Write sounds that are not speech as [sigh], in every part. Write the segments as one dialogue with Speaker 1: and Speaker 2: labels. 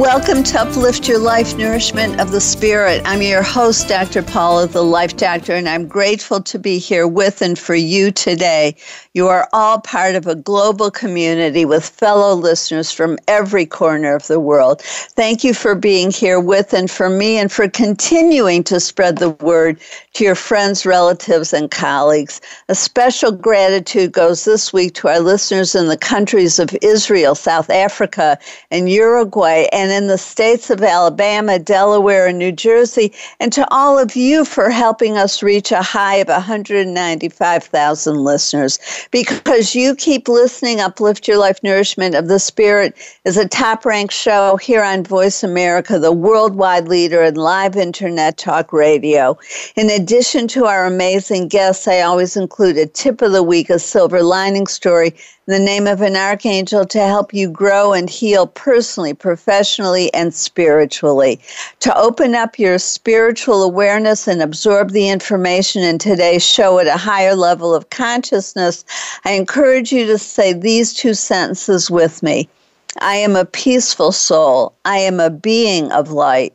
Speaker 1: Welcome to Uplift Your Life Nourishment of the Spirit. I'm your host, Dr. Paula, the Life Doctor, and I'm grateful to be here with and for you today. You are all part of a global community with fellow listeners from every corner of the world. Thank you for being here with and for me and for continuing to spread the word to your friends, relatives, and colleagues. A special gratitude goes this week to our listeners in the countries of Israel, South Africa, and Uruguay, and in the states of Alabama, Delaware, and New Jersey, and to all of you for helping us reach a high of 195,000 listeners because you keep listening. Uplift Your Life Nourishment of the Spirit is a top ranked show here on Voice America, the worldwide leader in live internet talk radio. In addition to our amazing guests, I always include a tip of the week, a silver lining story, the name of an archangel to help you grow and heal personally, professionally, and spiritually. To open up your spiritual awareness and absorb the information in today's show at a higher level of consciousness, I encourage you to say these two sentences with me. I am a peaceful soul. I am a being of light.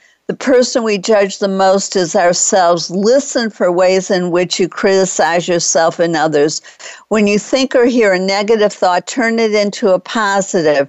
Speaker 1: the person we judge the most is ourselves. Listen for ways in which you criticize yourself and others. When you think or hear a negative thought, turn it into a positive.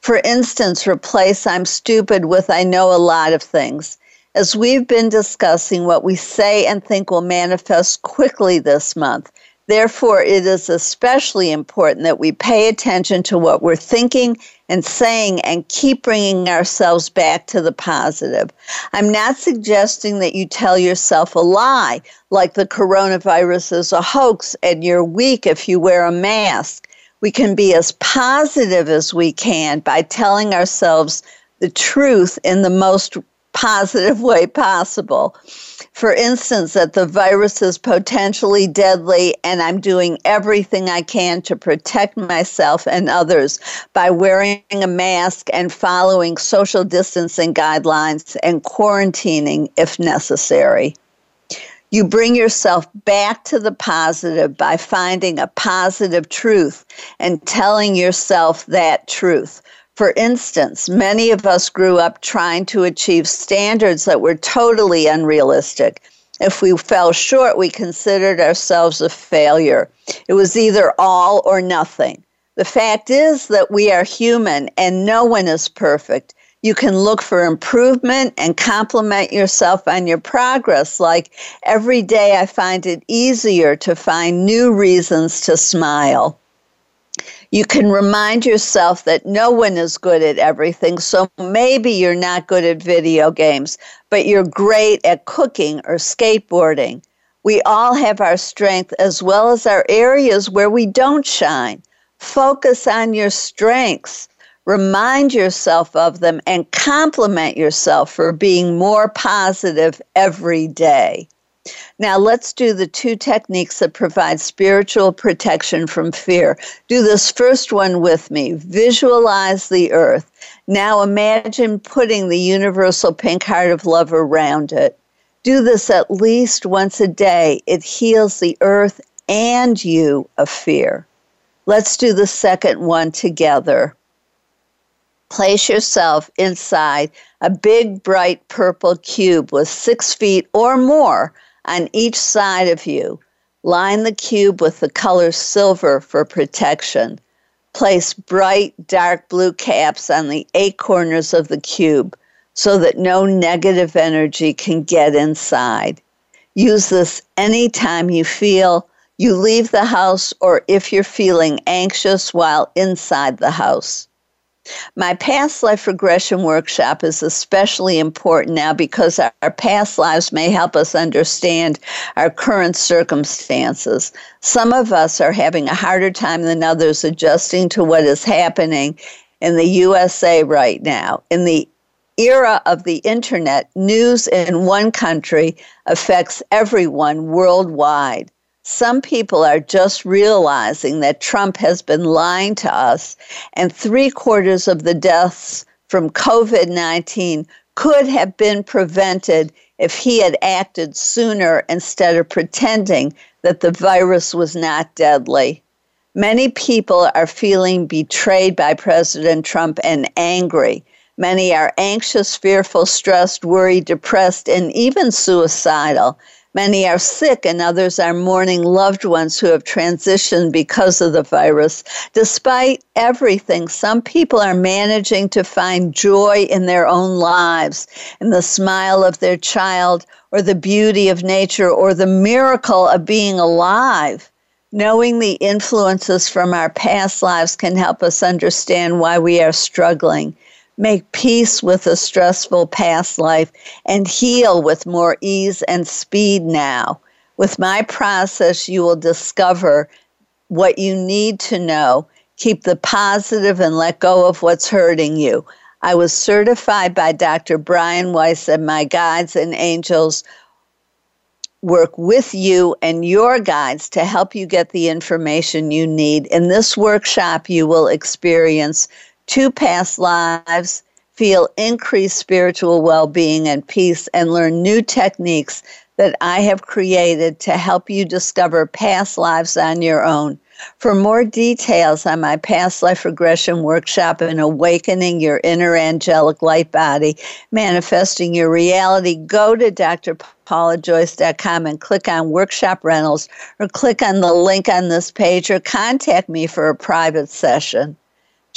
Speaker 1: For instance, replace I'm stupid with I know a lot of things. As we've been discussing, what we say and think will manifest quickly this month. Therefore, it is especially important that we pay attention to what we're thinking and saying and keep bringing ourselves back to the positive. I'm not suggesting that you tell yourself a lie, like the coronavirus is a hoax and you're weak if you wear a mask. We can be as positive as we can by telling ourselves the truth in the most positive way possible. For instance, that the virus is potentially deadly and I'm doing everything I can to protect myself and others by wearing a mask and following social distancing guidelines and quarantining if necessary. You bring yourself back to the positive by finding a positive truth and telling yourself that truth. For instance, many of us grew up trying to achieve standards that were totally unrealistic. If we fell short, we considered ourselves a failure. It was either all or nothing. The fact is that we are human and no one is perfect. You can look for improvement and compliment yourself on your progress. Like every day, I find it easier to find new reasons to smile. You can remind yourself that no one is good at everything. So maybe you're not good at video games, but you're great at cooking or skateboarding. We all have our strength as well as our areas where we don't shine. Focus on your strengths. Remind yourself of them and compliment yourself for being more positive every day. Now, let's do the two techniques that provide spiritual protection from fear. Do this first one with me. Visualize the earth. Now, imagine putting the universal pink heart of love around it. Do this at least once a day. It heals the earth and you of fear. Let's do the second one together. Place yourself inside a big, bright purple cube with six feet or more on each side of you. Line the cube with the color silver for protection. Place bright dark blue caps on the eight corners of the cube so that no negative energy can get inside. Use this anytime you feel you leave the house or if you're feeling anxious while inside the house. My past life regression workshop is especially important now because our past lives may help us understand our current circumstances. Some of us are having a harder time than others adjusting to what is happening in the USA right now. In the era of the internet, news in one country affects everyone worldwide. Some people are just realizing that Trump has been lying to us, and three quarters of the deaths from COVID 19 could have been prevented if he had acted sooner instead of pretending that the virus was not deadly. Many people are feeling betrayed by President Trump and angry. Many are anxious, fearful, stressed, worried, depressed, and even suicidal. Many are sick, and others are mourning loved ones who have transitioned because of the virus. Despite everything, some people are managing to find joy in their own lives, in the smile of their child, or the beauty of nature, or the miracle of being alive. Knowing the influences from our past lives can help us understand why we are struggling make peace with a stressful past life, and heal with more ease and speed now. With my process, you will discover what you need to know. Keep the positive and let go of what's hurting you. I was certified by Dr. Brian Weiss, and my guides and angels work with you and your guides to help you get the information you need. In this workshop, you will experience two past lives, feel increased spiritual well being and peace, and learn new techniques that I have created to help you discover past lives on your own. For more details on my past life regression workshop and awakening your inner angelic light body, manifesting your reality, go to drpaulajoyce.com and click on workshop rentals or click on the link on this page or contact me for a private session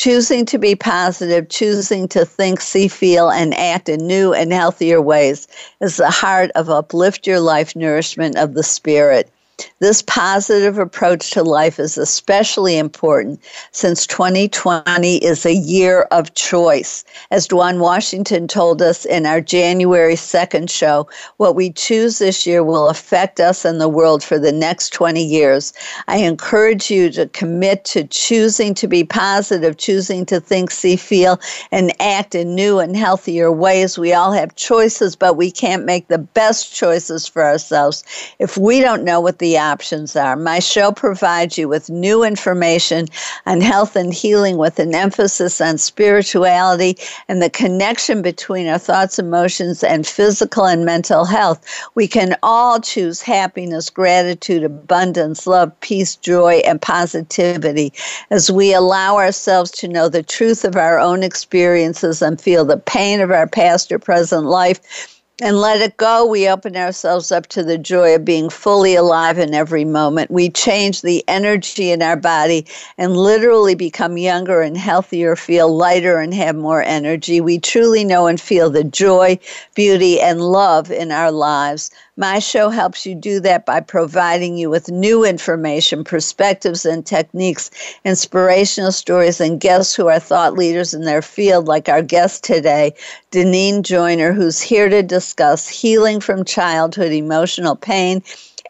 Speaker 1: choosing to be positive, choosing to think, see, feel, and act in new and healthier ways is the heart of Uplift Your Life Nourishment of the Spirit. This positive approach to life is especially important since 2020 is a year of choice. As Dwan Washington told us in our January 2nd show, what we choose this year will affect us and the world for the next 20 years. I encourage you to commit to choosing to be positive, choosing to think, see, feel, and act in new and healthier ways. We all have choices, but we can't make the best choices for ourselves if we don't know what the the options are. My show provides you with new information on health and healing with an emphasis on spirituality and the connection between our thoughts, emotions, and physical and mental health. We can all choose happiness, gratitude, abundance, love, peace, joy, and positivity as we allow ourselves to know the truth of our own experiences and feel the pain of our past or present life and let it go, we open ourselves up to the joy of being fully alive in every moment. We change the energy in our body and literally become younger and healthier, feel lighter and have more energy. We truly know and feel the joy, beauty, and love in our lives. My show helps you do that by providing you with new information, perspectives, and techniques, inspirational stories, and guests who are thought leaders in their field, like our guest today, Deneen Joyner, who's here to discuss healing from childhood emotional pain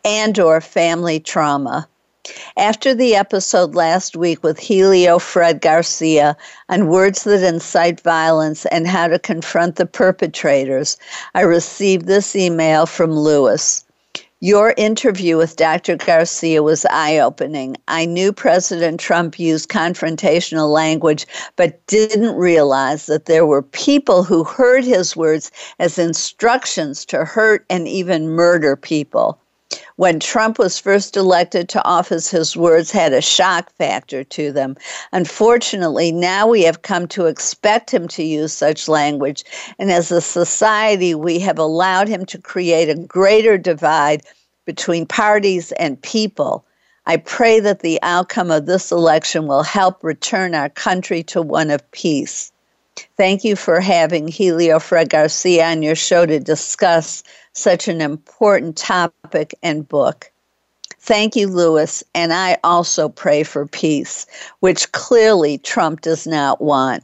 Speaker 1: and or family trauma. After the episode last week with Helio Fred Garcia on words that incite violence and how to confront the perpetrators, I received this email from Lewis. Your interview with Dr. Garcia was eye opening. I knew President Trump used confrontational language, but didn't realize that there were people who heard his words as instructions to hurt and even murder people. When Trump was first elected to office, his words had a shock factor to them. Unfortunately, now we have come to expect him to use such language, and as a society, we have allowed him to create a greater divide between parties and people. I pray that the outcome of this election will help return our country to one of peace. Thank you for having Helio Fred Garcia on your show to discuss such an important topic and book. Thank you, Lewis. And I also pray for peace, which clearly Trump does not want.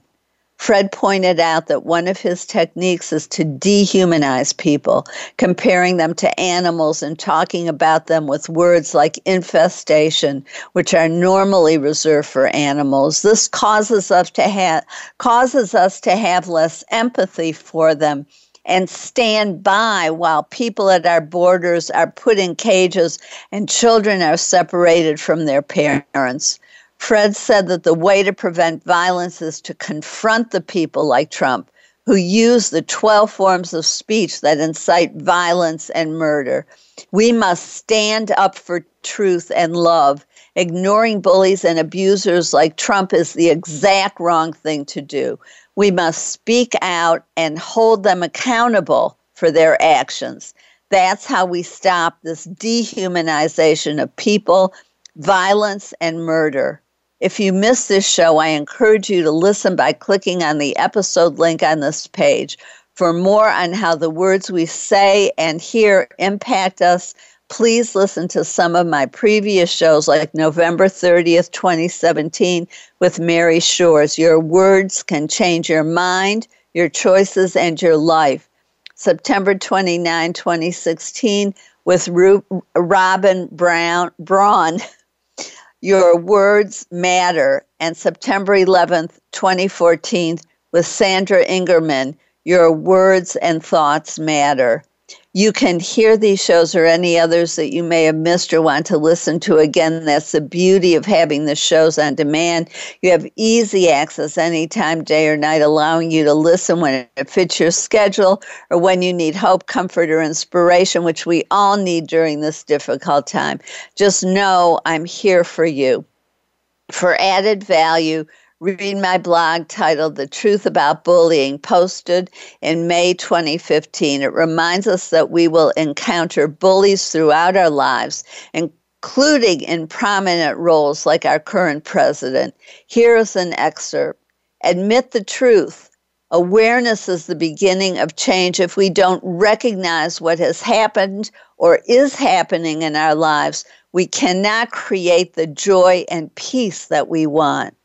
Speaker 1: Fred pointed out that one of his techniques is to dehumanize people, comparing them to animals and talking about them with words like infestation, which are normally reserved for animals. This causes us to have causes us to have less empathy for them and stand by while people at our borders are put in cages and children are separated from their parents. Fred said that the way to prevent violence is to confront the people like Trump who use the 12 forms of speech that incite violence and murder. We must stand up for truth and love. Ignoring bullies and abusers like Trump is the exact wrong thing to do. We must speak out and hold them accountable for their actions. That's how we stop this dehumanization of people, violence, and murder. If you missed this show, I encourage you to listen by clicking on the episode link on this page. For more on how the words we say and hear impact us, please listen to some of my previous shows, like November 30th, 2017, with Mary Shores. Your words can change your mind, your choices, and your life. September 29, 2016, with Ru- Robin Brown Braun. [laughs] Your Words Matter, and September 11th, 2014, with Sandra Ingerman, Your Words and Thoughts Matter. You can hear these shows or any others that you may have missed or want to listen to again. That's the beauty of having the shows on demand. You have easy access anytime, day or night, allowing you to listen when it fits your schedule or when you need hope, comfort, or inspiration, which we all need during this difficult time. Just know I'm here for you. For added value, read my blog titled The Truth About Bullying, posted in May 2015. It reminds us that we will encounter bullies throughout our lives, including in prominent roles like our current president. Here is an excerpt Admit the truth. Awareness is the beginning of change. If we don't recognize what has happened or is happening in our lives, we cannot create the joy and peace that we want.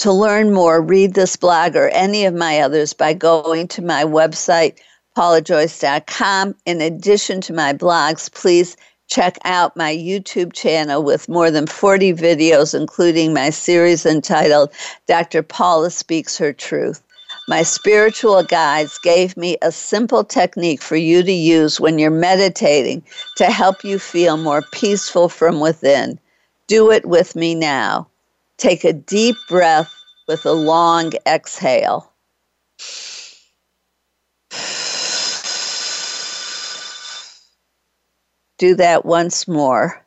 Speaker 1: To learn more, read this blog or any of my others by going to my website, paulajoyce.com. In addition to my blogs, please check out my YouTube channel with more than 40 videos, including my series entitled Dr. Paula Speaks Her Truth. My spiritual guides gave me a simple technique for you to use when you're meditating to help you feel more peaceful from within. Do it with me now. Take a deep breath with a long exhale. Do that once more.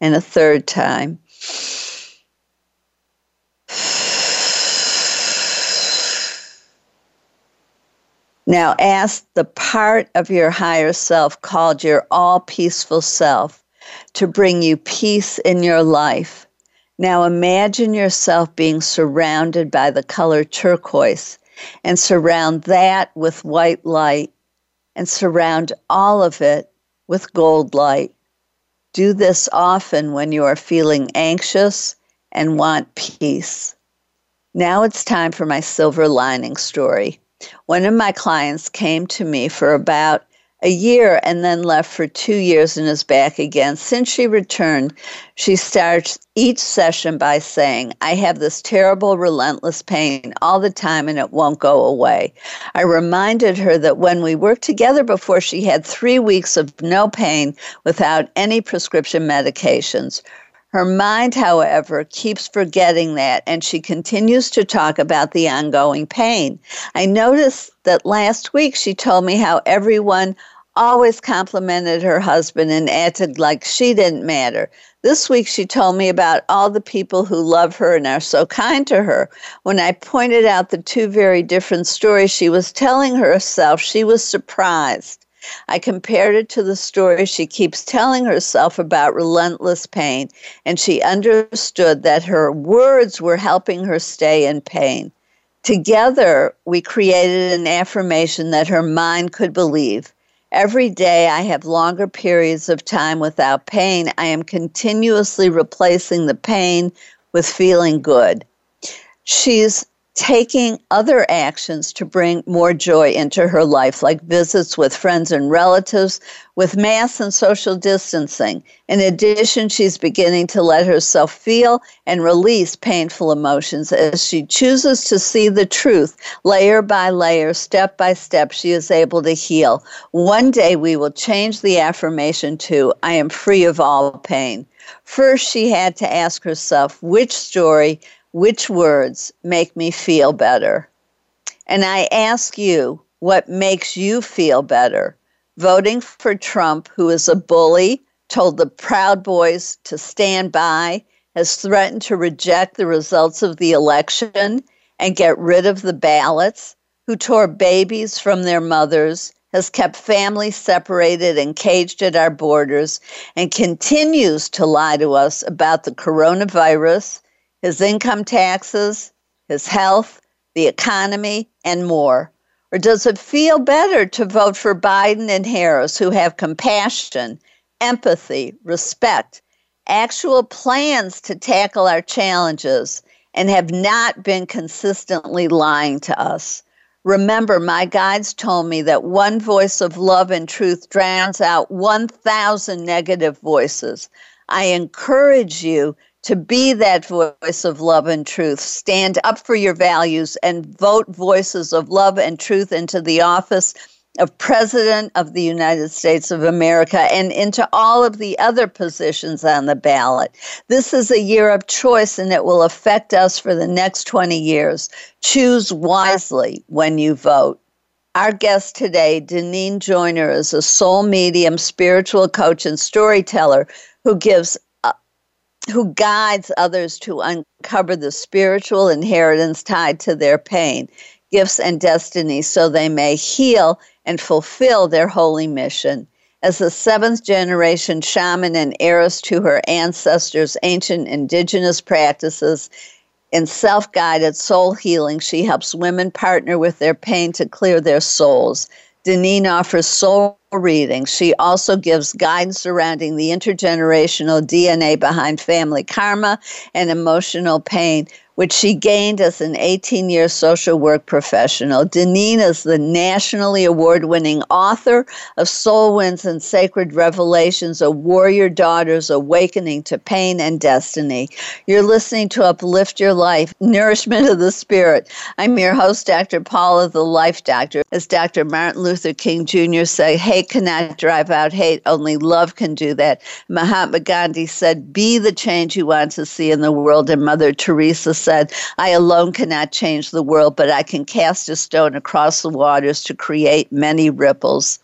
Speaker 1: And a third time. Now ask the part of your higher self called your all peaceful self to bring you peace in your life. Now imagine yourself being surrounded by the color turquoise and surround that with white light and surround all of it with gold light. Do this often when you are feeling anxious and want peace. Now it's time for my silver lining story. One of my clients came to me for about a year and then left for two years and is back again. Since she returned, she starts each session by saying, I have this terrible, relentless pain all the time and it won't go away. I reminded her that when we worked together before, she had three weeks of no pain without any prescription medications. Her mind, however, keeps forgetting that, and she continues to talk about the ongoing pain. I noticed that last week she told me how everyone always complimented her husband and acted like she didn't matter. This week, she told me about all the people who love her and are so kind to her. When I pointed out the two very different stories she was telling herself, she was surprised. I compared it to the story she keeps telling herself about relentless pain, and she understood that her words were helping her stay in pain. Together, we created an affirmation that her mind could believe. Every day I have longer periods of time without pain. I am continuously replacing the pain with feeling good. She's taking other actions to bring more joy into her life, like visits with friends and relatives, with mass and social distancing. In addition, she's beginning to let herself feel and release painful emotions as she chooses to see the truth layer by layer, step by step. She is able to heal. One day we will change the affirmation to, I am free of all pain. First, she had to ask herself which story which words make me feel better? And I ask you, what makes you feel better? Voting for Trump, who is a bully, told the Proud Boys to stand by, has threatened to reject the results of the election and get rid of the ballots, who tore babies from their mothers, has kept families separated and caged at our borders, and continues to lie to us about the coronavirus his income taxes, his health, the economy, and more? Or does it feel better to vote for Biden and Harris, who have compassion, empathy, respect, actual plans to tackle our challenges, and have not been consistently lying to us? Remember, my guides told me that one voice of love and truth drowns out 1,000 negative voices. I encourage you to be that voice of love and truth. Stand up for your values and vote voices of love and truth into the office of President of the United States of America and into all of the other positions on the ballot. This is a year of choice and it will affect us for the next 20 years. Choose wisely when you vote. Our guest today, Deneen Joyner, is a soul medium, spiritual coach, and storyteller who gives who guides others to uncover the spiritual inheritance tied to their pain, gifts, and destiny so they may heal and fulfill their holy mission. As a seventh generation shaman and heiress to her ancestors' ancient indigenous practices, in self guided soul healing, she helps women partner with their pain to clear their souls. Deneen offers soul readings. She also gives guidance surrounding the intergenerational DNA behind family karma and emotional pain which she gained as an 18 year social work professional. Deneen is the nationally award winning author of Soul Wounds and Sacred Revelations, A Warrior Daughter's Awakening to Pain and Destiny. You're listening to Uplift Your Life, Nourishment of the Spirit. I'm your host, Dr. Paula, the Life Doctor. As Dr. Martin Luther King Jr. said, hate cannot drive out hate, only love can do that. Mahatma Gandhi said, be the change you want to see in the world. And Mother Teresa said, I alone cannot change the world, but I can cast a stone across the waters to create many ripples.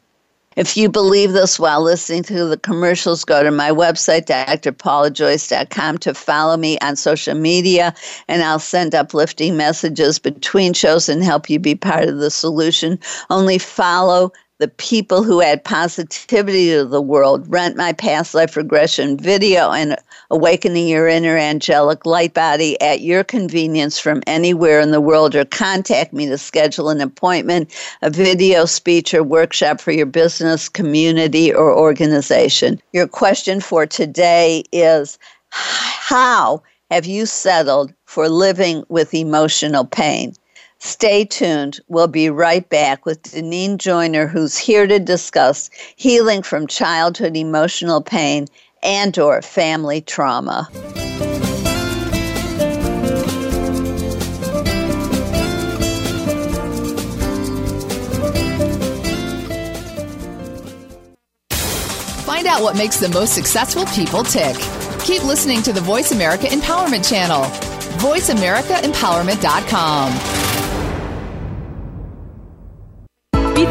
Speaker 1: If you believe this while listening to the commercials, go to my website, drpaulajoyce.com, to follow me on social media, and I'll send uplifting messages between shows and help you be part of the solution. Only follow the people who add positivity to the world. Rent my past life regression video and awakening your inner angelic light body at your convenience from anywhere in the world, or contact me to schedule an appointment, a video, speech, or workshop for your business, community, or organization. Your question for today is How have you settled for living with emotional pain? Stay tuned. We'll be right back with Deneen Joyner, who's here to discuss healing from childhood emotional pain and or family trauma.
Speaker 2: Find out what makes the most successful people tick. Keep listening to the Voice America Empowerment Channel. VoiceAmericaEmpowerment.com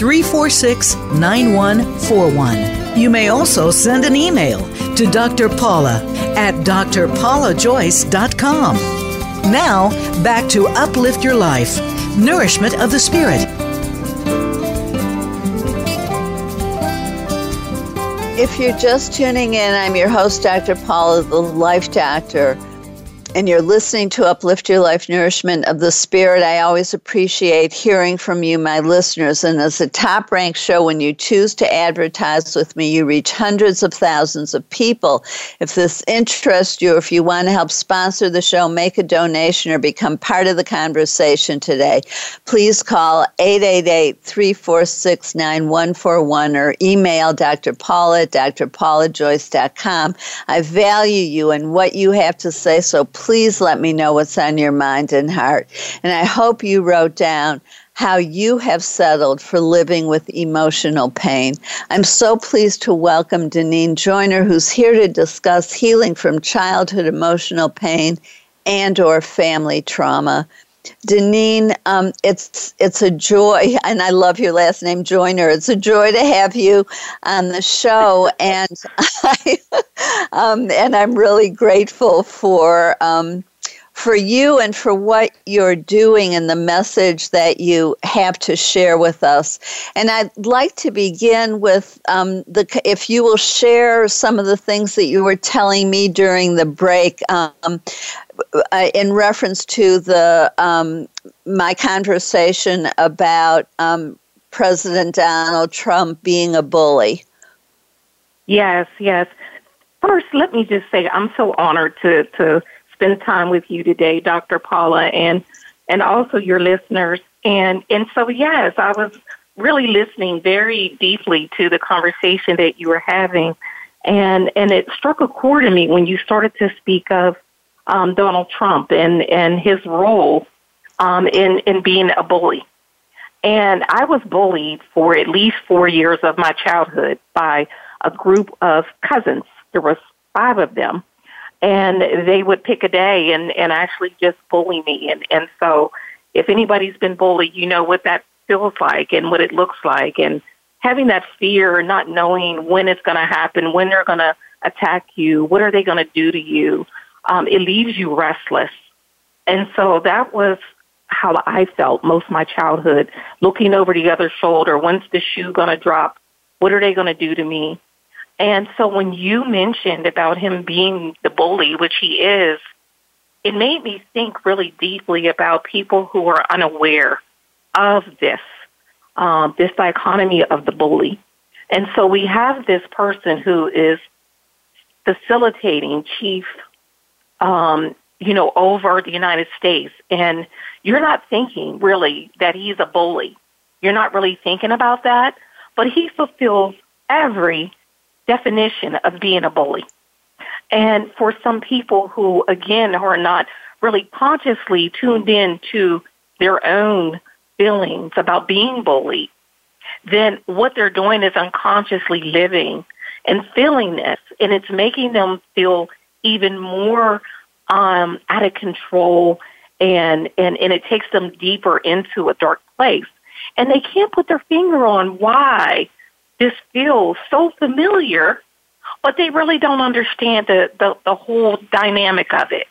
Speaker 3: 346 9141. You may also send an email to Dr. Paula at drpaulajoyce.com. Now, back to Uplift Your Life Nourishment of the Spirit.
Speaker 1: If you're just tuning in, I'm your host, Dr. Paula, the Life Doctor and you're listening to Uplift Your Life Nourishment of the Spirit. I always appreciate hearing from you, my listeners. And as a top ranked show, when you choose to advertise with me, you reach hundreds of thousands of people. If this interests you, if you want to help sponsor the show, make a donation, or become part of the conversation today, please call 888 346 9141 or email Dr. Paula at drpaulajoyce.com. I value you and what you have to say, so please let me know what's on your mind and heart. And I hope you wrote down how you have settled for living with emotional pain. I'm so pleased to welcome Deneen Joyner, who's here to discuss healing from childhood emotional pain and or family trauma. Deneen, um, it's it's a joy, [laughs] and I love your last name, Joyner. It's a joy to have you on the show, [laughs] and I, [laughs] um, and I'm really grateful for um, for you and for what you're doing and the message that you have to share with us. And I'd like to begin with um, the if you will share some of the things that you were telling me during the break. Um, uh, in reference to the um, my conversation about um, President Donald Trump being a bully.
Speaker 4: Yes, yes. First, let me just say I'm so honored to to spend time with you today, Dr. Paula, and and also your listeners. And and so yes, I was really listening very deeply to the conversation that you were having, and and it struck a chord in me when you started to speak of um, Donald Trump and, and his role um, in, in being a bully. And I was bullied for at least four years of my childhood by a group of cousins. There was five of them. And they would pick a day and, and actually just bully me. And, and so if anybody's been bullied, you know what that feels like and what it looks like. And having that fear, not knowing when it's going to happen, when they're going to attack you, what are they going to do to you um, it leaves you restless. And so that was how I felt most of my childhood, looking over the other shoulder. When's the shoe going to drop? What are they going to do to me? And so when you mentioned about him being the bully, which he is, it made me think really deeply about people who are unaware of this, um, this dichotomy of the bully. And so we have this person who is facilitating chief um, you know, over the United States. And you're not thinking really that he's a bully. You're not really thinking about that, but he fulfills every definition of being a bully. And for some people who, again, who are not really consciously tuned in to their own feelings about being bullied, then what they're doing is unconsciously living and feeling this, and it's making them feel even more um, out of control, and, and and it takes them deeper into a dark place, and they can't put their finger on why this feels so familiar, but they really don't understand the, the, the whole dynamic of it.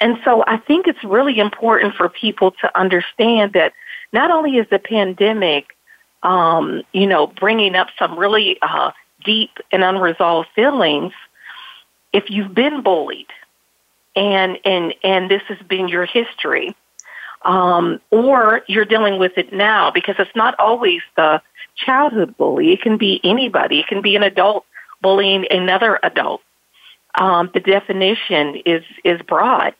Speaker 4: And so I think it's really important for people to understand that not only is the pandemic, um, you know, bringing up some really uh, deep and unresolved feelings, if you've been bullied and and and this has been your history, um, or you're dealing with it now because it's not always the childhood bully. It can be anybody. It can be an adult bullying another adult. Um, the definition is is broad,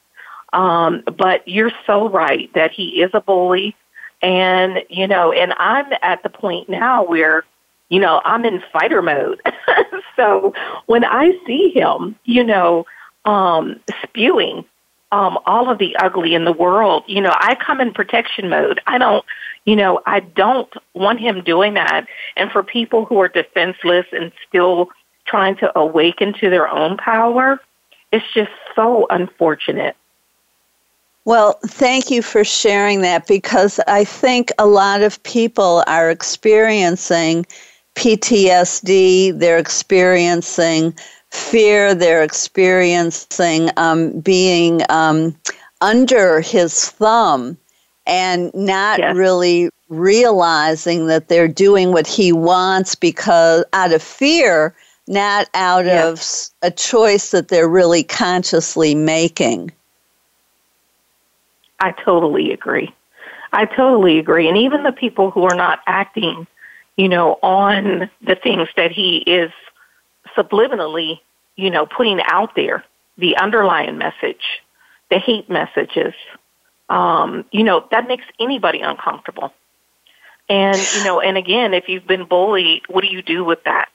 Speaker 4: um, but you're so right that he is a bully, and you know, and I'm at the point now where, you know, I'm in fighter mode. [laughs] so when I see him, you know, um, spewing um, all of the ugly in the world, you know, I come in protection mode. I don't, you know, I don't want him doing that. And for people who are defenseless and still trying to awaken to their own power, it's just so unfortunate.
Speaker 1: Well, thank you for sharing that because I think a lot of people are experiencing PTSD, they're experiencing fear, they're experiencing um, being um, under his thumb and not yes. really realizing that they're doing what he wants because out of fear, not out yes. of a choice that they're really consciously making.
Speaker 4: I totally agree. I totally agree. And even the people who are not acting, you know, on the things that he is subliminally, you know, putting out there, the underlying message, the hate messages, um, you know, that makes anybody uncomfortable. And, you know, and again, if you've been bullied, what do you do with that?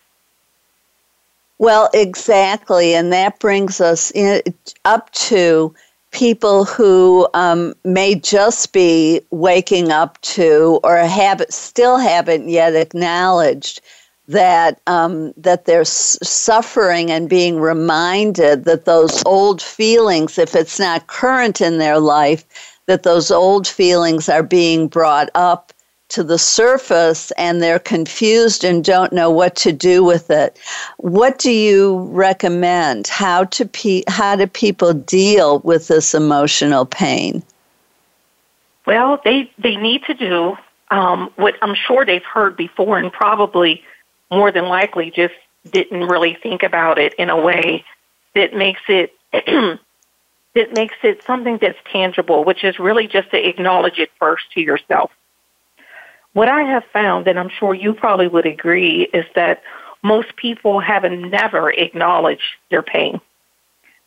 Speaker 1: Well, exactly. And that brings us in, up to people who um, may just be waking up to or have still haven't yet acknowledged that um, that they're suffering and being reminded that those old feelings, if it's not current in their life, that those old feelings are being brought up to the surface and they're confused and don't know what to do with it. What do you recommend? How to pe- how do people deal with this emotional pain?
Speaker 4: Well, they they need to do um, what I'm sure they've heard before and probably more than likely just didn't really think about it in a way that makes it [clears throat] that makes it something that's tangible, which is really just to acknowledge it first to yourself. What I have found, and I'm sure you probably would agree, is that most people have never acknowledged their pain.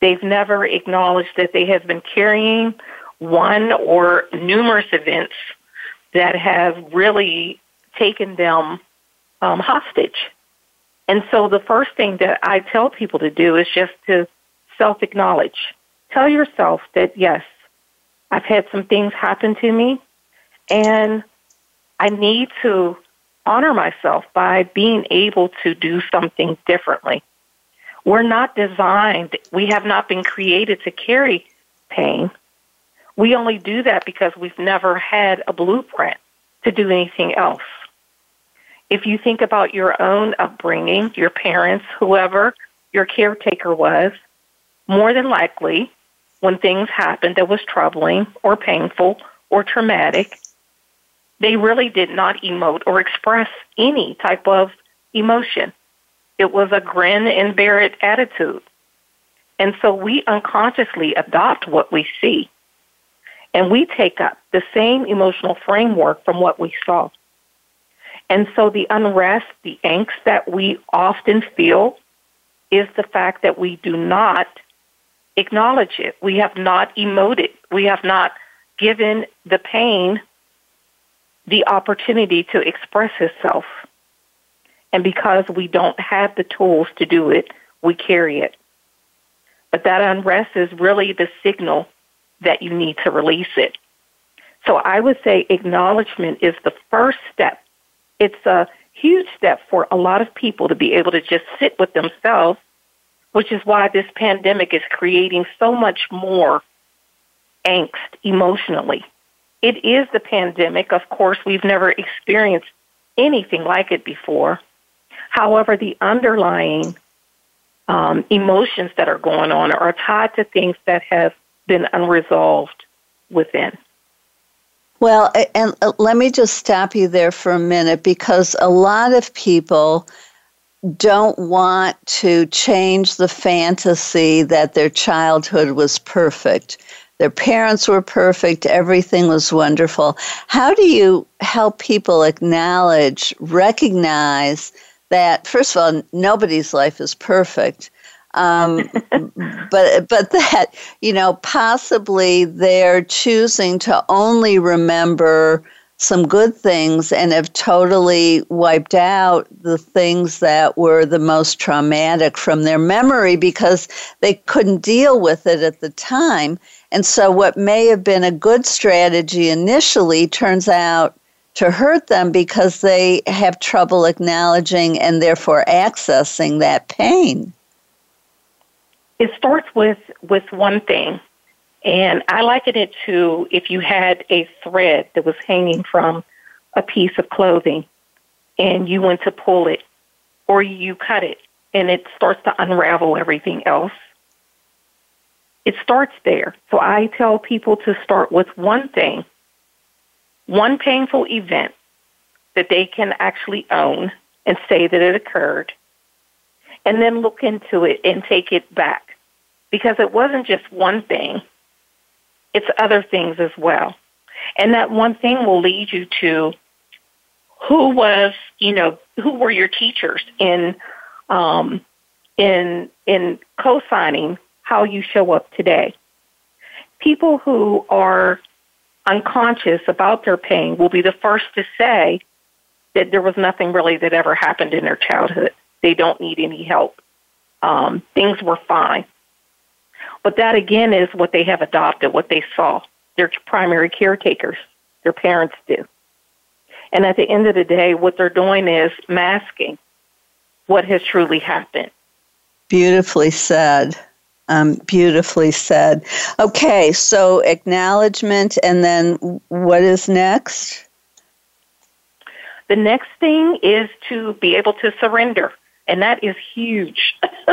Speaker 4: They've never acknowledged that they have been carrying one or numerous events that have really taken them um, hostage. And so the first thing that I tell people to do is just to self acknowledge. Tell yourself that, yes, I've had some things happen to me, and I need to honor myself by being able to do something differently. We're not designed, we have not been created to carry pain. We only do that because we've never had a blueprint to do anything else. If you think about your own upbringing, your parents, whoever your caretaker was, more than likely, when things happened that was troubling or painful or traumatic, they really did not emote or express any type of emotion. It was a grin and bear it attitude. And so we unconsciously adopt what we see. And we take up the same emotional framework from what we saw. And so the unrest, the angst that we often feel is the fact that we do not acknowledge it. We have not emoted. We have not given the pain the opportunity to express itself. And because we don't have the tools to do it, we carry it. But that unrest is really the signal that you need to release it. So I would say acknowledgement is the first step. It's a huge step for a lot of people to be able to just sit with themselves, which is why this pandemic is creating so much more angst emotionally. It is the pandemic. Of course, we've never experienced anything like it before. However, the underlying um, emotions that are going on are tied to things that have been unresolved within.
Speaker 1: Well, and uh, let me just stop you there for a minute because a lot of people don't want to change the fantasy that their childhood was perfect. Their parents were perfect, everything was wonderful. How do you help people acknowledge, recognize that, first of all, nobody's life is perfect? Um, [laughs] but but that you know possibly they're choosing to only remember some good things and have totally wiped out the things that were the most traumatic from their memory because they couldn't deal with it at the time. And so, what may have been a good strategy initially turns out to hurt them because they have trouble acknowledging and therefore accessing that pain.
Speaker 4: It starts with with one thing, and I liken it to if you had a thread that was hanging from a piece of clothing, and you went to pull it, or you cut it, and it starts to unravel everything else. It starts there. So I tell people to start with one thing, one painful event that they can actually own and say that it occurred, and then look into it and take it back because it wasn't just one thing, it's other things as well. And that one thing will lead you to who was, you know, who were your teachers in um, in in co-signing how you show up today. People who are unconscious about their pain will be the first to say that there was nothing really that ever happened in their childhood. They don't need any help. Um, things were fine. But that again is what they have adopted, what they saw. Their primary caretakers, their parents do. And at the end of the day, what they're doing is masking what has truly happened.
Speaker 1: Beautifully said. Um, beautifully said. Okay, so acknowledgement, and then what is next?
Speaker 4: The next thing is to be able to surrender, and that is huge. [laughs]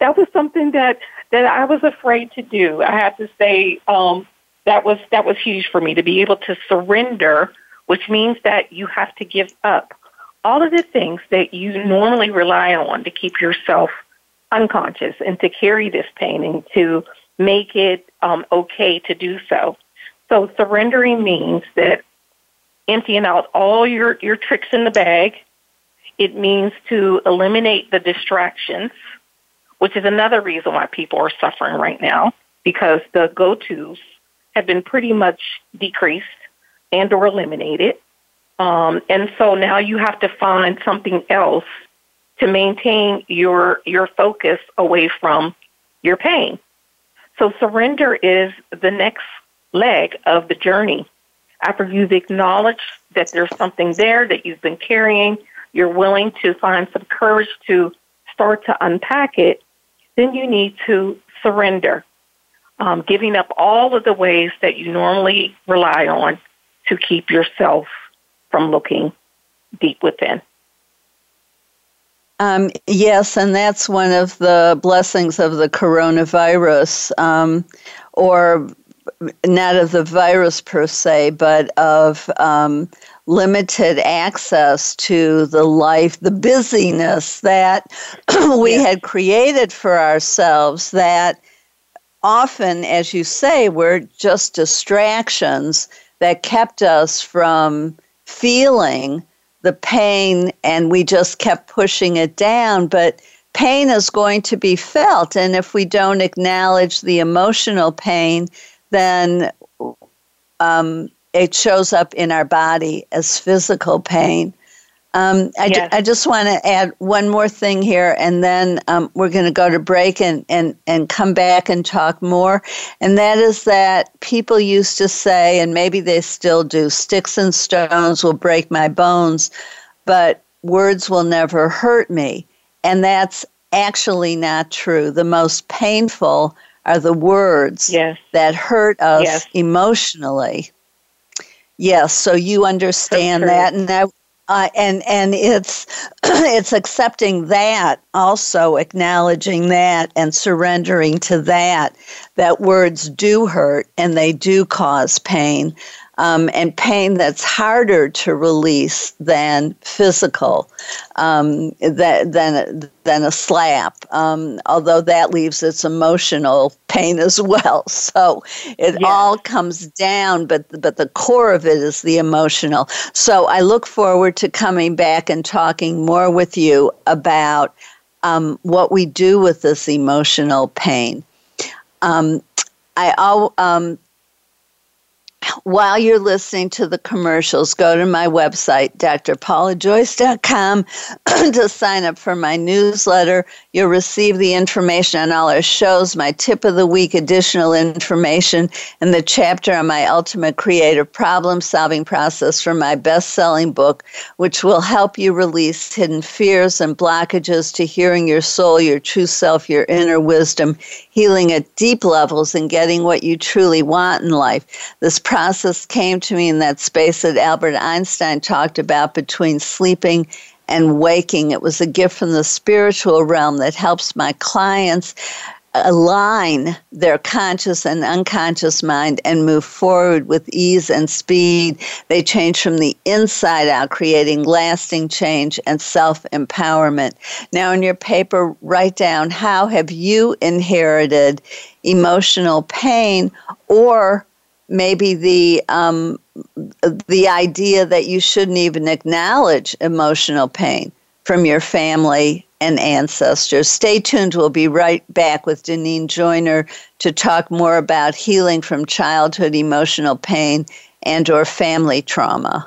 Speaker 4: that was something that that I was afraid to do. I have to say um, that was that was huge for me to be able to surrender, which means that you have to give up all of the things that you normally rely on to keep yourself unconscious and to carry this pain and to make it um, okay to do so. So surrendering means that emptying out all your, your tricks in the bag. It means to eliminate the distractions which is another reason why people are suffering right now because the go-tos have been pretty much decreased and or eliminated. Um, and so now you have to find something else to maintain your your focus away from your pain. So surrender is the next leg of the journey. After you've acknowledged that there's something there that you've been carrying, you're willing to find some courage to start to unpack it then you need to surrender, um, giving up all of the ways that you normally rely on to keep yourself from looking deep within.
Speaker 1: Um, yes, and that's one of the blessings of the coronavirus, um, or not of the virus per se, but of um, limited access to the life, the busyness that [clears throat] we had created for ourselves that often, as you say, were just distractions that kept us from feeling the pain and we just kept pushing it down. But pain is going to be felt. And if we don't acknowledge the emotional pain, then um, it shows up in our body as physical pain. Um, I, yes. ju- I, just want to add one more thing here, and then um, we're going to go to break and, and, and come back and talk more. And that is that people used to say, and maybe they still do, sticks and stones will break my bones, but words will never hurt me. And that's actually not true. The most painful are the words
Speaker 4: yes.
Speaker 1: that hurt us
Speaker 4: yes.
Speaker 1: emotionally. Yes, so you understand that, and that uh, and and it's [clears throat] it's accepting that also acknowledging that and surrendering to that that words do hurt and they do cause pain um, and pain that's harder to release than physical, um, that, than, than a slap, um, although that leaves its emotional pain as well. [laughs] So it all comes down, but, but the core of it is the emotional. So I look forward to coming back and talking more with you about um, what we do with this emotional pain. Um, I um, while you're listening to the commercials, go to my website, drpaulajoyce.com, [clears throat] to sign up for my newsletter. You'll receive the information on all our shows, my tip of the week, additional information, and the chapter on my ultimate creative problem solving process for my best selling book, which will help you release hidden fears and blockages to hearing your soul, your true self, your inner wisdom, healing at deep levels, and getting what you truly want in life. This process came to me in that space that Albert Einstein talked about between sleeping and waking. It was a gift from the spiritual realm that helps my clients align their conscious and unconscious mind and move forward with ease and speed. They change from the inside out, creating lasting change and self empowerment. Now, in your paper, write down how have you inherited emotional pain or maybe the um, the idea that you shouldn't even acknowledge emotional pain from your family and ancestors. Stay tuned. We'll be right back with Deneen Joyner to talk more about healing from childhood emotional pain and or family trauma.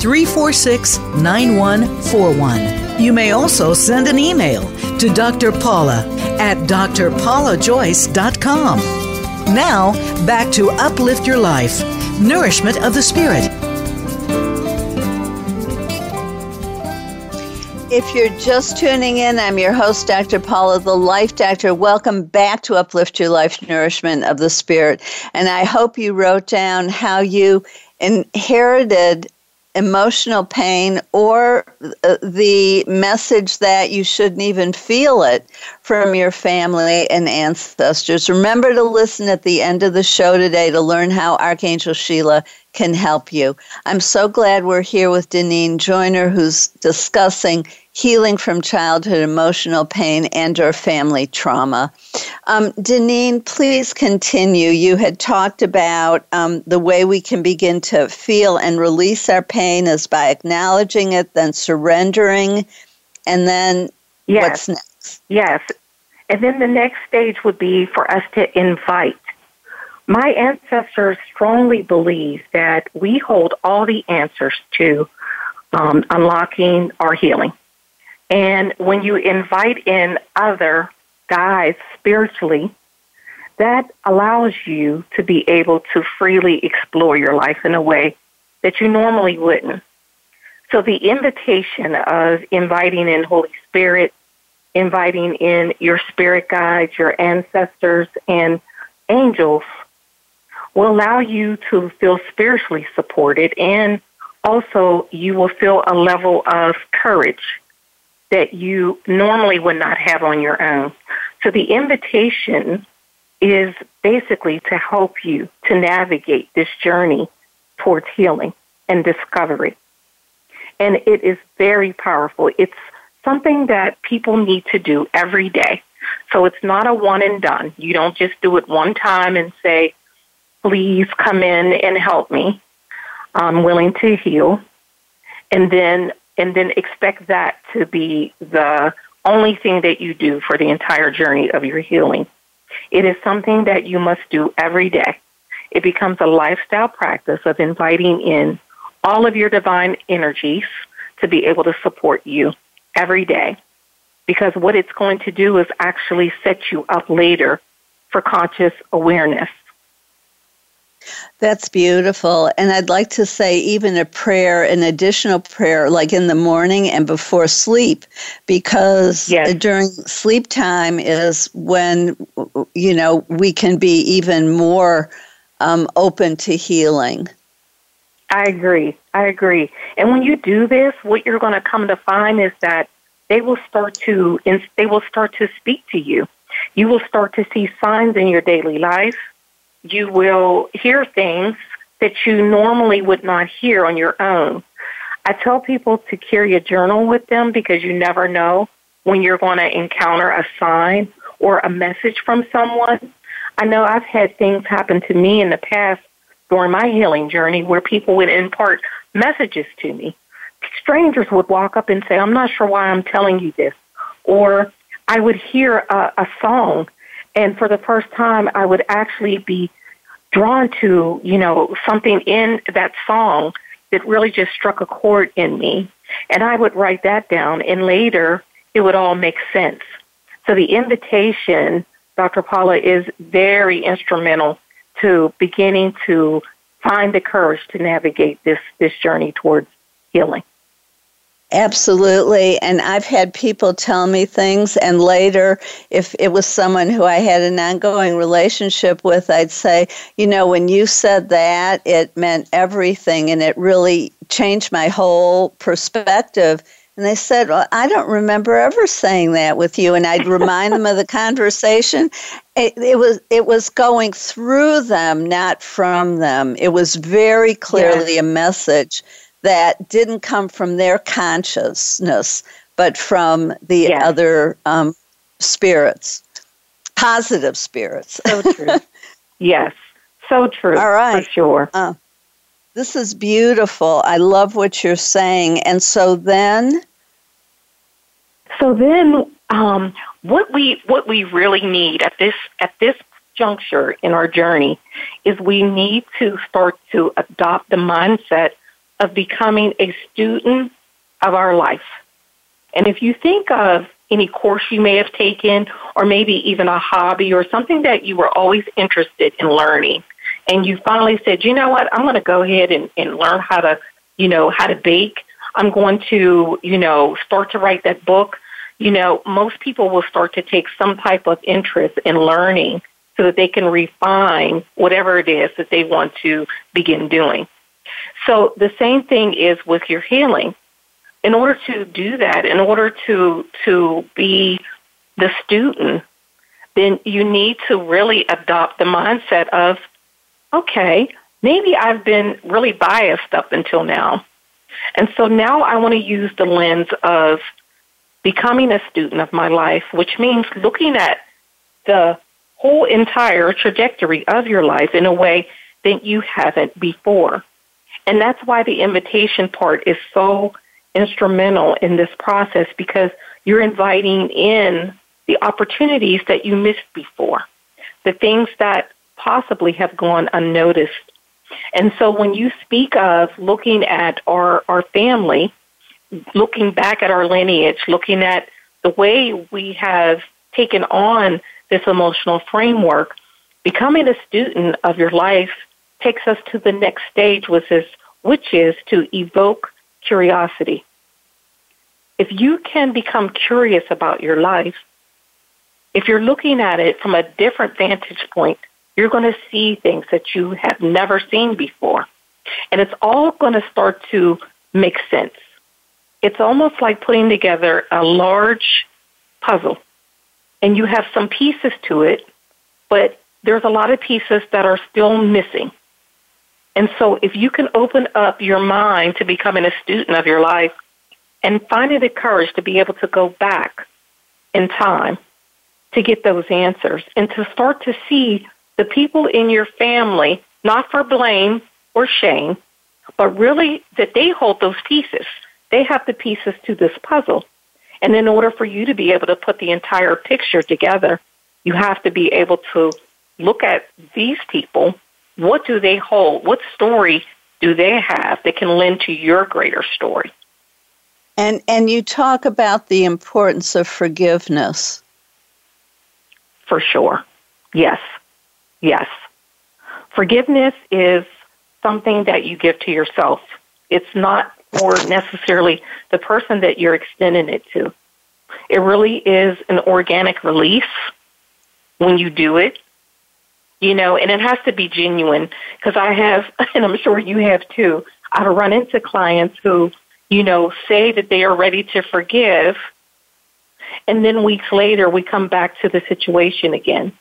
Speaker 3: 346 9141. You may also send an email to Dr. Paula at drpaulajoyce.com. Now, back to Uplift Your Life Nourishment of the Spirit.
Speaker 1: If you're just tuning in, I'm your host, Dr. Paula, the Life Doctor. Welcome back to Uplift Your Life Nourishment of the Spirit. And I hope you wrote down how you inherited emotional pain or uh, the message that you shouldn't even feel it from your family and ancestors. Remember to listen at the end of the show today to learn how Archangel Sheila can help you. I'm so glad we're here with Deneen Joyner, who's discussing healing from childhood emotional pain and or family trauma. Um, Deneen, please continue. You had talked about um, the way we can begin to feel and release our pain is by acknowledging it, then surrendering, and then yes. what's next?
Speaker 4: Yes. And then the next stage would be for us to invite my ancestors strongly believe that we hold all the answers to um, unlocking our healing. And when you invite in other guides spiritually, that allows you to be able to freely explore your life in a way that you normally wouldn't. So the invitation of inviting in Holy Spirit, inviting in your spirit guides, your ancestors, and angels will allow you to feel spiritually supported and also you will feel a level of courage that you normally would not have on your own. So the invitation is basically to help you to navigate this journey towards healing and discovery. And it is very powerful. It's something that people need to do every day. So it's not a one and done. You don't just do it one time and say, please come in and help me. I'm willing to heal. And then and then expect that to be the only thing that you do for the entire journey of your healing. It is something that you must do every day. It becomes a lifestyle practice of inviting in all of your divine energies to be able to support you every day. Because what it's going to do is actually set you up later for conscious awareness.
Speaker 1: That's beautiful. And I'd like to say, even a prayer, an additional prayer, like in the morning and before sleep, because yes. during sleep time is when, you know, we can be even more um, open to healing.
Speaker 4: I agree. I agree. And when you do this, what you're going to come to find is that they will start to they will start to speak to you. You will start to see signs in your daily life you will hear things that you normally would not hear on your own. I tell people to carry a journal with them because you never know when you're going to encounter a sign or a message from someone. I know I've had things happen to me in the past during my healing journey where people would impart messages to me. Strangers would walk up and say, I'm not sure why I'm telling you this. Or I would hear a, a song and for the first time, I would actually be drawn to, you know, something in that song that really just struck a chord in me. And I would write that down, and later it would all make sense. So the invitation, Dr. Paula, is very instrumental to beginning to find the courage to navigate this, this journey towards healing.
Speaker 1: Absolutely. And I've had people tell me things, and later, if it was someone who I had an ongoing relationship with, I'd say, you know, when you said that, it meant everything, and it really changed my whole perspective. And they said, Well, I don't remember ever saying that with you. And I'd remind them of the conversation. It, it, was it was going through them, not from them. It was very clearly yes. a message that didn't come from their consciousness, but from the other um, spirits, positive spirits.
Speaker 4: So true. [laughs] yes, so true. All right. For sure. Uh,
Speaker 1: this is beautiful. I love what you're saying. And so then.
Speaker 4: So then, um, what we what we really need at this at this juncture in our journey is we need to start to adopt the mindset of becoming a student of our life. And if you think of any course you may have taken, or maybe even a hobby or something that you were always interested in learning, and you finally said, you know what, I'm going to go ahead and, and learn how to, you know, how to bake. I'm going to, you know, start to write that book. You know, most people will start to take some type of interest in learning so that they can refine whatever it is that they want to begin doing. So the same thing is with your healing. In order to do that, in order to to be the student, then you need to really adopt the mindset of, okay, maybe I've been really biased up until now. And so now I want to use the lens of becoming a student of my life, which means looking at the whole entire trajectory of your life in a way that you haven't before. And that's why the invitation part is so instrumental in this process because you're inviting in the opportunities that you missed before, the things that possibly have gone unnoticed. And so when you speak of looking at our, our family, looking back at our lineage, looking at the way we have taken on this emotional framework, becoming a student of your life takes us to the next stage, which is, which is to evoke curiosity. If you can become curious about your life, if you're looking at it from a different vantage point, you're going to see things that you have never seen before. And it's all going to start to make sense. It's almost like putting together a large puzzle and you have some pieces to it, but there's a lot of pieces that are still missing. And so if you can open up your mind to becoming a student of your life and finding the courage to be able to go back in time to get those answers and to start to see the people in your family, not for blame or shame, but really that they hold those pieces. They have the pieces to this puzzle. And in order for you to be able to put the entire picture together, you have to be able to look at these people. What do they hold? What story do they have that can lend to your greater story?
Speaker 1: And and you talk about the importance of forgiveness.
Speaker 4: For sure. Yes. Yes. Forgiveness is something that you give to yourself. It's not or necessarily the person that you're extending it to. It really is an organic release when you do it, you know, and it has to be genuine because I have, [laughs] and I'm sure you have too, I've run into clients who, you know, say that they are ready to forgive, and then weeks later we come back to the situation again.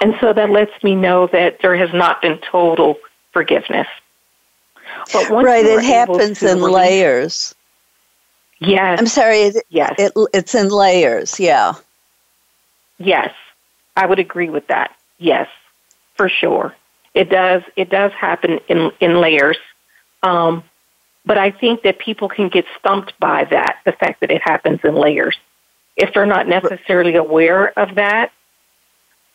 Speaker 4: And so that lets me know that there has not been total forgiveness.
Speaker 1: But right, it happens in release, layers.
Speaker 4: Yes.
Speaker 1: I'm sorry. It,
Speaker 4: yes.
Speaker 1: It, it's in layers. Yeah.
Speaker 4: Yes, I would agree with that. Yes, for sure. It does. It does happen in in layers. Um, but I think that people can get stumped by that, the fact that it happens in layers. If they're not necessarily aware of that,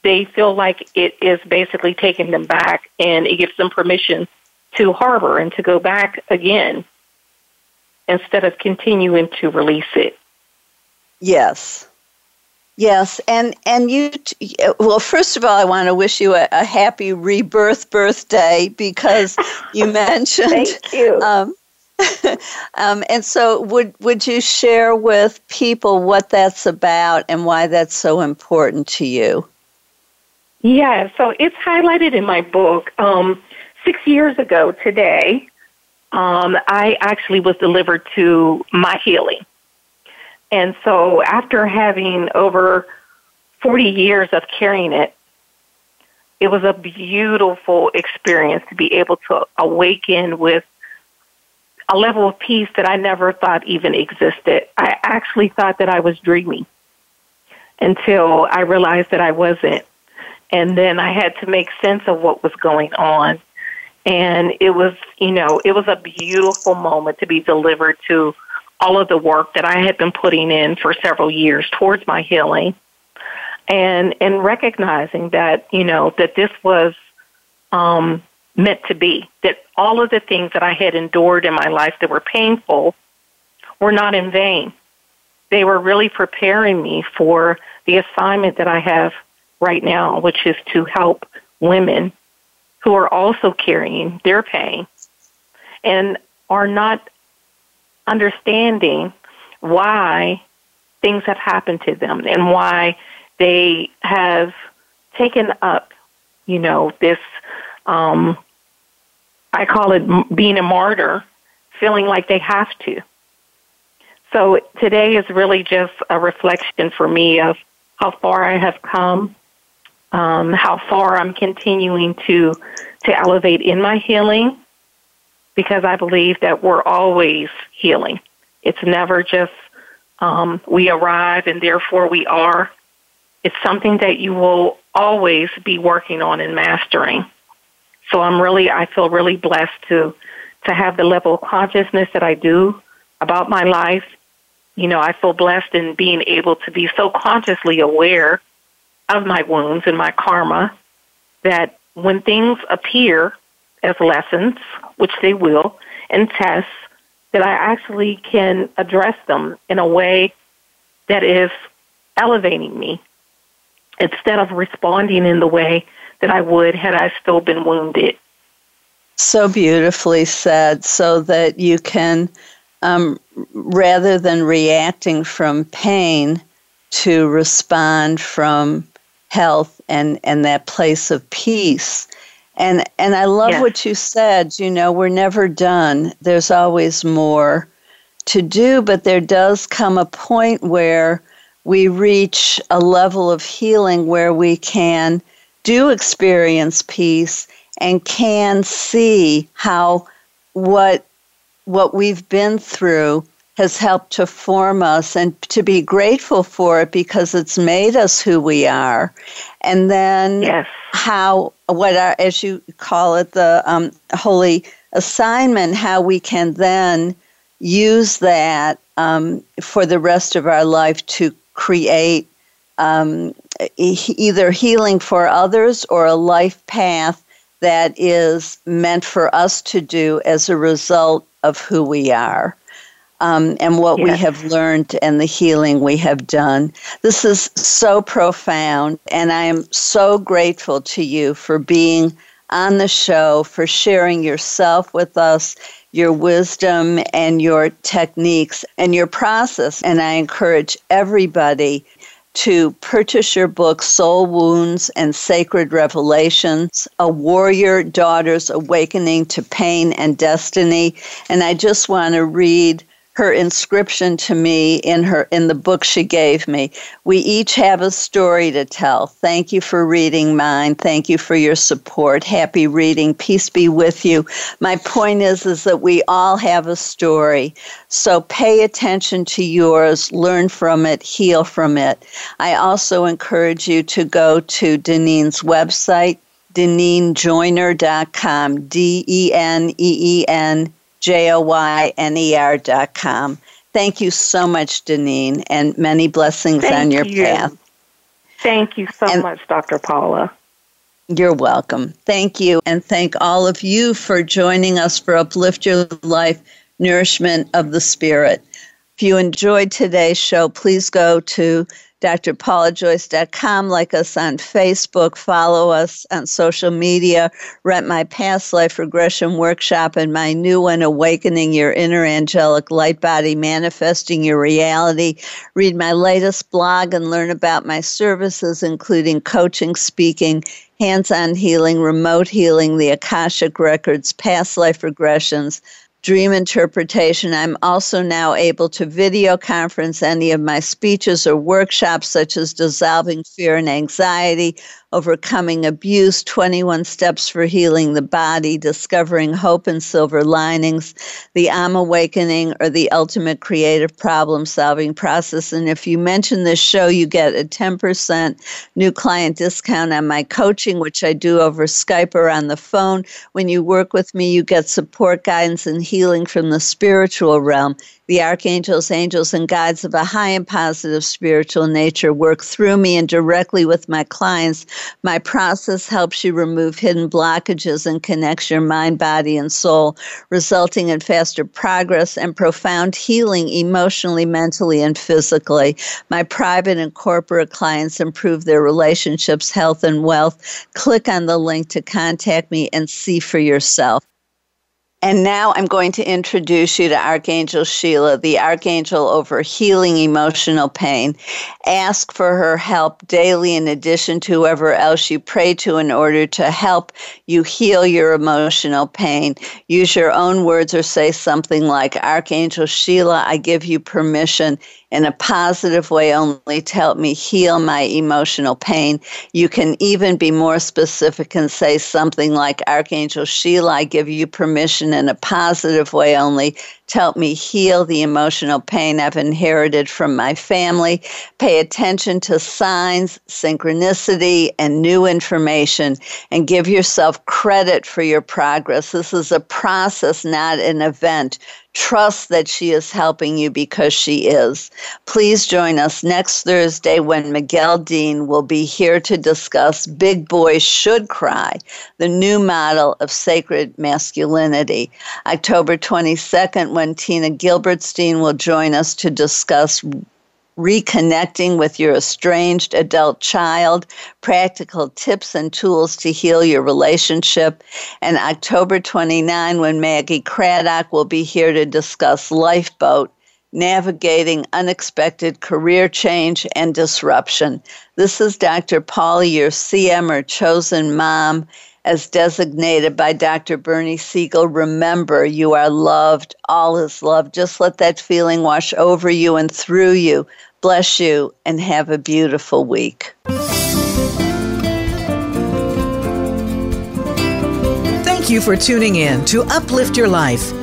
Speaker 4: they feel like it is basically taking them back and it gives them permission to harbor and to go back again instead of continuing to release it.
Speaker 1: Yes. Yes, and and you well. First of all, I want to wish you a, a happy rebirth birthday because [laughs] you mentioned.
Speaker 4: Thank you. Um, [laughs]
Speaker 1: um, and so, would would you share with people what that's about and why that's so important to you?
Speaker 4: Yeah, so it's highlighted in my book. Um, six years ago today, um, I actually was delivered to my healing. And so after having over 40 years of carrying it, it was a beautiful experience to be able to awaken with a level of peace that I never thought even existed. I actually thought that I was dreaming until I realized that I wasn't. And then I had to make sense of what was going on and it was, you know, it was a beautiful moment to be delivered to all of the work that I had been putting in for several years towards my healing. And and recognizing that, you know, that this was um meant to be, that all of the things that I had endured in my life that were painful were not in vain. They were really preparing me for the assignment that I have right now, which is to help women who are also carrying their pain and are not understanding why things have happened to them and why they have taken up, you know, this um, I call it being a martyr, feeling like they have to. So today is really just a reflection for me of how far I have come, um, how far I'm continuing to to elevate in my healing, because I believe that we're always healing. It's never just um, we arrive and therefore we are. It's something that you will always be working on and mastering. So I'm really, I feel really blessed to to have the level of consciousness that I do about my life. You know, I feel blessed in being able to be so consciously aware of my wounds and my karma that when things appear as lessons, which they will, and tests, that I actually can address them in a way that is elevating me instead of responding in the way that I would had I still been wounded.
Speaker 1: So beautifully said, so that you can, um, rather than reacting from pain, to respond from health and, and that place of peace. And and I love yes. what you said, you know, we're never done. There's always more to do, but there does come a point where we reach a level of healing where we can do experience peace and can see how what what we've been through has helped to form us and to be grateful for it because it's made us who we are. And then
Speaker 4: yes.
Speaker 1: how, what are, as you call it, the um, holy assignment, how we can then use that um, for the rest of our life to create um, either healing for others or a life path that is meant for us to do as a result of who we are um, and what we have learned and the healing we have done. This is so profound, and I am so grateful to you for being on the show, for sharing yourself with us, your wisdom and your techniques and your process. And I encourage everybody to purchase your book, Soul Wounds and Sacred Revelations A Warrior Daughter's Awakening to Pain and Destiny. And I just want to read her inscription to me in her in the book she gave me. We each have a story to tell. Thank you for reading mine. Thank you for your support. Happy reading. Peace be with you. My point is is that we all have a story. So pay attention to yours, learn from it, heal from it. I also encourage you to go to Deneen's website, deneenjoyner.com, D E N E E N J O Y N E R dot com. Thank you so much, Deneen, and many blessings
Speaker 4: Thank
Speaker 1: on your
Speaker 4: you.
Speaker 1: path.
Speaker 4: Thank you so and much, Dr. Paula.
Speaker 1: You're welcome. Thank you. And thank all of you for joining us for Uplift Your Life Nourishment of the Spirit. If you enjoyed today's show, please go to drpaulajoyce.com, like us on Facebook, follow us on social media, rent my past life regression workshop and my new one, Awakening Your Inner Angelic Light Body, Manifesting Your Reality. Read my latest blog and learn about my services, including coaching, speaking, hands on healing, remote healing, the Akashic Records, past life regressions dream interpretation. I'm also now able to video conference any of my speeches or workshops, such as dissolving fear and anxiety, overcoming abuse, 21 steps for healing the body, discovering hope and silver linings, the I'm awakening, or the ultimate creative problem solving process. And if you mention this show, you get a 10% new client discount on my coaching, which I do over Skype or on the phone. When you work with me, you get support, guidance, and healing from the spiritual realm. The archangels, angels, and guides of a high and positive spiritual nature work through me and directly with my clients. My process helps you remove hidden blockages and connects your mind, body, and soul, resulting in faster progress and profound healing emotionally, mentally, and physically. My private and corporate clients improve their relationships, health, and wealth. Click on the link to contact me and see for yourself. And now I'm going to introduce you to Archangel Sheila, the archangel over healing emotional pain. Ask for her help daily in addition to whoever else you pray to in order to help you heal your emotional pain. Use your own words or say something like, Archangel Sheila, I give you permission in a positive way only to help me heal my emotional pain. You can even be more specific and say something like, Archangel Sheila, I give you permission in a positive way only help me heal the emotional pain I've inherited from my family. Pay attention to signs, synchronicity, and new information, and give yourself credit for your progress. This is a process, not an event. Trust that she is helping you because she is. Please join us next Thursday when Miguel Dean will be here to discuss Big Boys Should Cry, the new model of sacred masculinity. October 22nd, when Tina Gilbertson will join us to discuss reconnecting with your estranged adult child, practical tips and tools to heal your relationship. And October 29, when Maggie Craddock will be here to discuss Lifeboat, navigating unexpected career change and disruption. This is Dr. Paula, your CM or chosen mom as designated by Dr. Bernie Siegel. Remember, you are loved. All is loved. Just let that feeling wash over you and through you. Bless you and have a beautiful week.
Speaker 3: Thank you for tuning in to Uplift Your Life